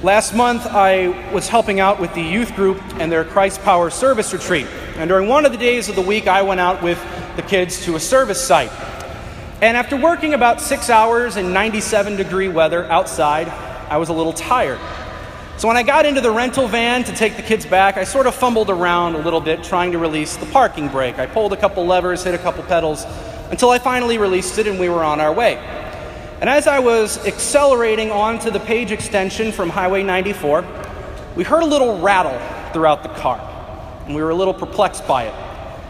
Last month, I was helping out with the youth group and their Christ Power service retreat. And during one of the days of the week, I went out with the kids to a service site. And after working about six hours in 97 degree weather outside, I was a little tired. So when I got into the rental van to take the kids back, I sort of fumbled around a little bit trying to release the parking brake. I pulled a couple levers, hit a couple pedals, until I finally released it and we were on our way. And as I was accelerating onto the page extension from Highway 94, we heard a little rattle throughout the car, and we were a little perplexed by it.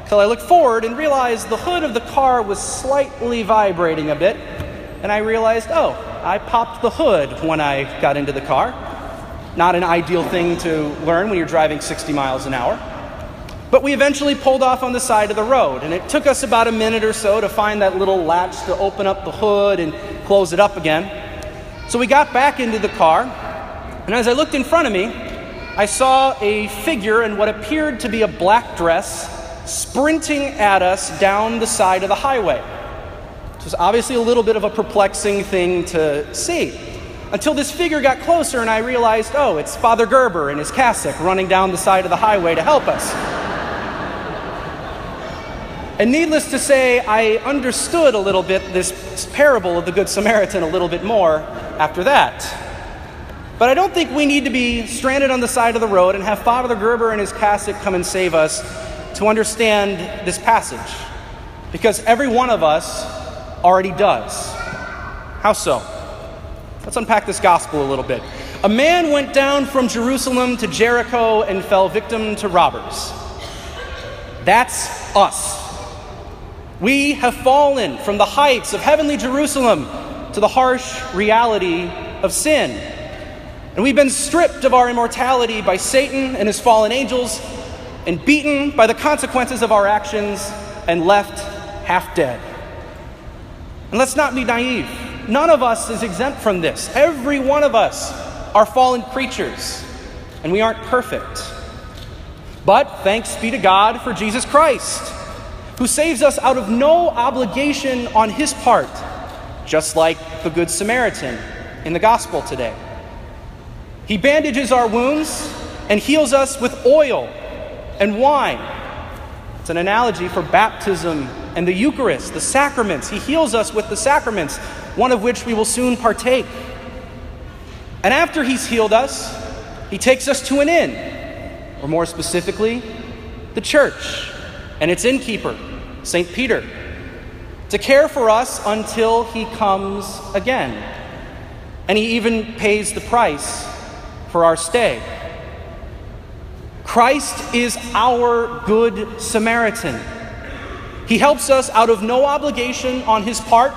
Until I looked forward and realized the hood of the car was slightly vibrating a bit, and I realized, oh, I popped the hood when I got into the car. Not an ideal thing to learn when you're driving 60 miles an hour. But we eventually pulled off on the side of the road, and it took us about a minute or so to find that little latch to open up the hood and close it up again. So we got back into the car, and as I looked in front of me, I saw a figure in what appeared to be a black dress sprinting at us down the side of the highway. It was obviously a little bit of a perplexing thing to see. Until this figure got closer and I realized, oh, it's Father Gerber in his cassock running down the side of the highway to help us. And needless to say, I understood a little bit this parable of the Good Samaritan a little bit more after that. But I don't think we need to be stranded on the side of the road and have Father Gerber and his cassock come and save us to understand this passage. Because every one of us already does. How so? Let's unpack this gospel a little bit. A man went down from Jerusalem to Jericho and fell victim to robbers. That's us. We have fallen from the heights of heavenly Jerusalem to the harsh reality of sin. And we've been stripped of our immortality by Satan and his fallen angels, and beaten by the consequences of our actions, and left half dead. And let's not be naive. None of us is exempt from this. Every one of us are fallen creatures, and we aren't perfect. But thanks be to God for Jesus Christ who saves us out of no obligation on his part, just like the Good Samaritan in the gospel today. He bandages our wounds and heals us with oil and wine. It's an analogy for baptism and the Eucharist, the sacraments. He heals us with the sacraments, one of which we will soon partake. And after he's healed us, he takes us to an inn, or more specifically, the church and its innkeeper, St. Peter, to care for us until he comes again. And he even pays the price for our stay. Christ is our good Samaritan. He helps us out of no obligation on his part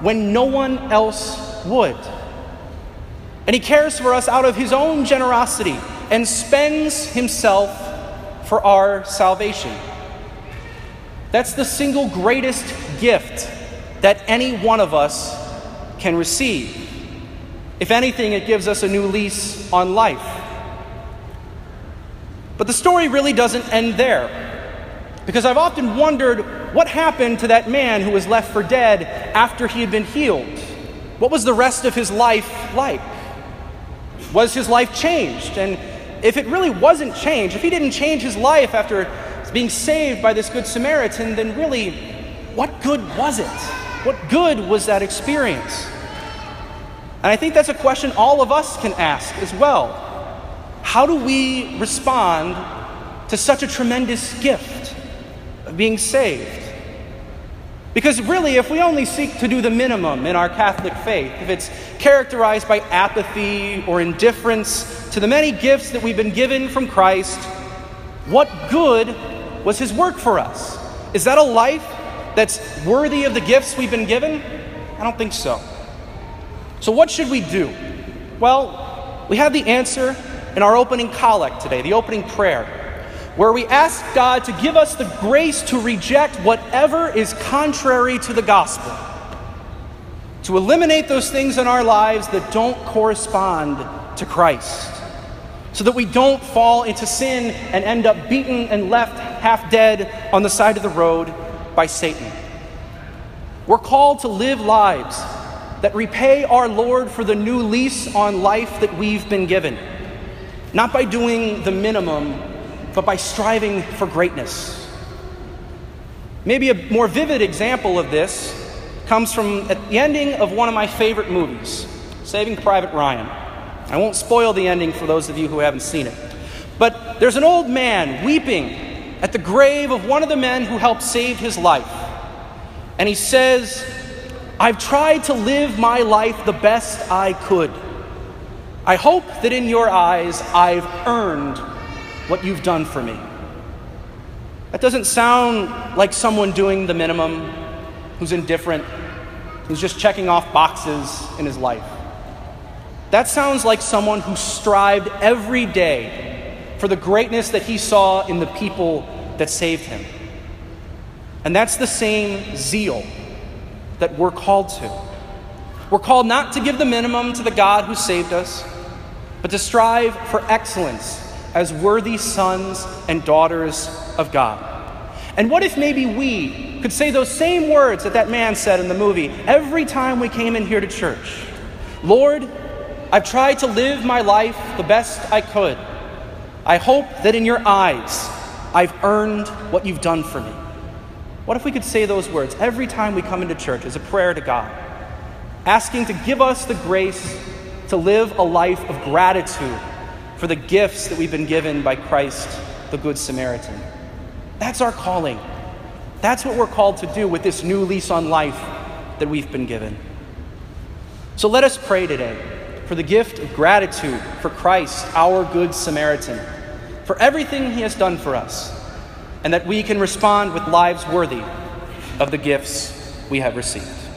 when no one else would. And he cares for us out of his own generosity and spends himself for our salvation. That's the single greatest gift that any one of us can receive. If anything, it gives us a new lease on life. But the story really doesn't end there. Because I've often wondered what happened to that man who was left for dead after he had been healed. What was the rest of his life like? Was his life changed? And if it really wasn't changed, if he didn't change his life after being saved by this Good Samaritan, then really, what good was it? What good was that experience? And I think that's a question all of us can ask as well. How do we respond to such a tremendous gift of being saved? Because really, if we only seek to do the minimum in our Catholic faith, if it's characterized by apathy or indifference to the many gifts that we've been given from Christ, what good was his work for us. Is that a life that's worthy of the gifts we've been given? I don't think so. So, what should we do? Well, we have the answer in our opening collect today, the opening prayer, where we ask God to give us the grace to reject whatever is contrary to the gospel, to eliminate those things in our lives that don't correspond to Christ so that we don't fall into sin and end up beaten and left half dead on the side of the road by Satan. We're called to live lives that repay our Lord for the new lease on life that we've been given, not by doing the minimum, but by striving for greatness. Maybe a more vivid example of this comes from at the ending of one of my favorite movies, Saving Private Ryan. I won't spoil the ending for those of you who haven't seen it. But there's an old man weeping at the grave of one of the men who helped save his life. And he says, I've tried to live my life the best I could. I hope that in your eyes I've earned what you've done for me. That doesn't sound like someone doing the minimum, who's indifferent, who's just checking off boxes in his life. That sounds like someone who strived every day for the greatness that he saw in the people that saved him. And that's the same zeal that we're called to. We're called not to give the minimum to the God who saved us, but to strive for excellence as worthy sons and daughters of God. And what if maybe we could say those same words that that man said in the movie every time we came in here to church? Lord, I've tried to live my life the best I could. I hope that in your eyes, I've earned what you've done for me. What if we could say those words every time we come into church as a prayer to God, asking to give us the grace to live a life of gratitude for the gifts that we've been given by Christ, the Good Samaritan? That's our calling. That's what we're called to do with this new lease on life that we've been given. So let us pray today for the gift of gratitude for Christ, our Good Samaritan, for everything he has done for us, and that we can respond with lives worthy of the gifts we have received.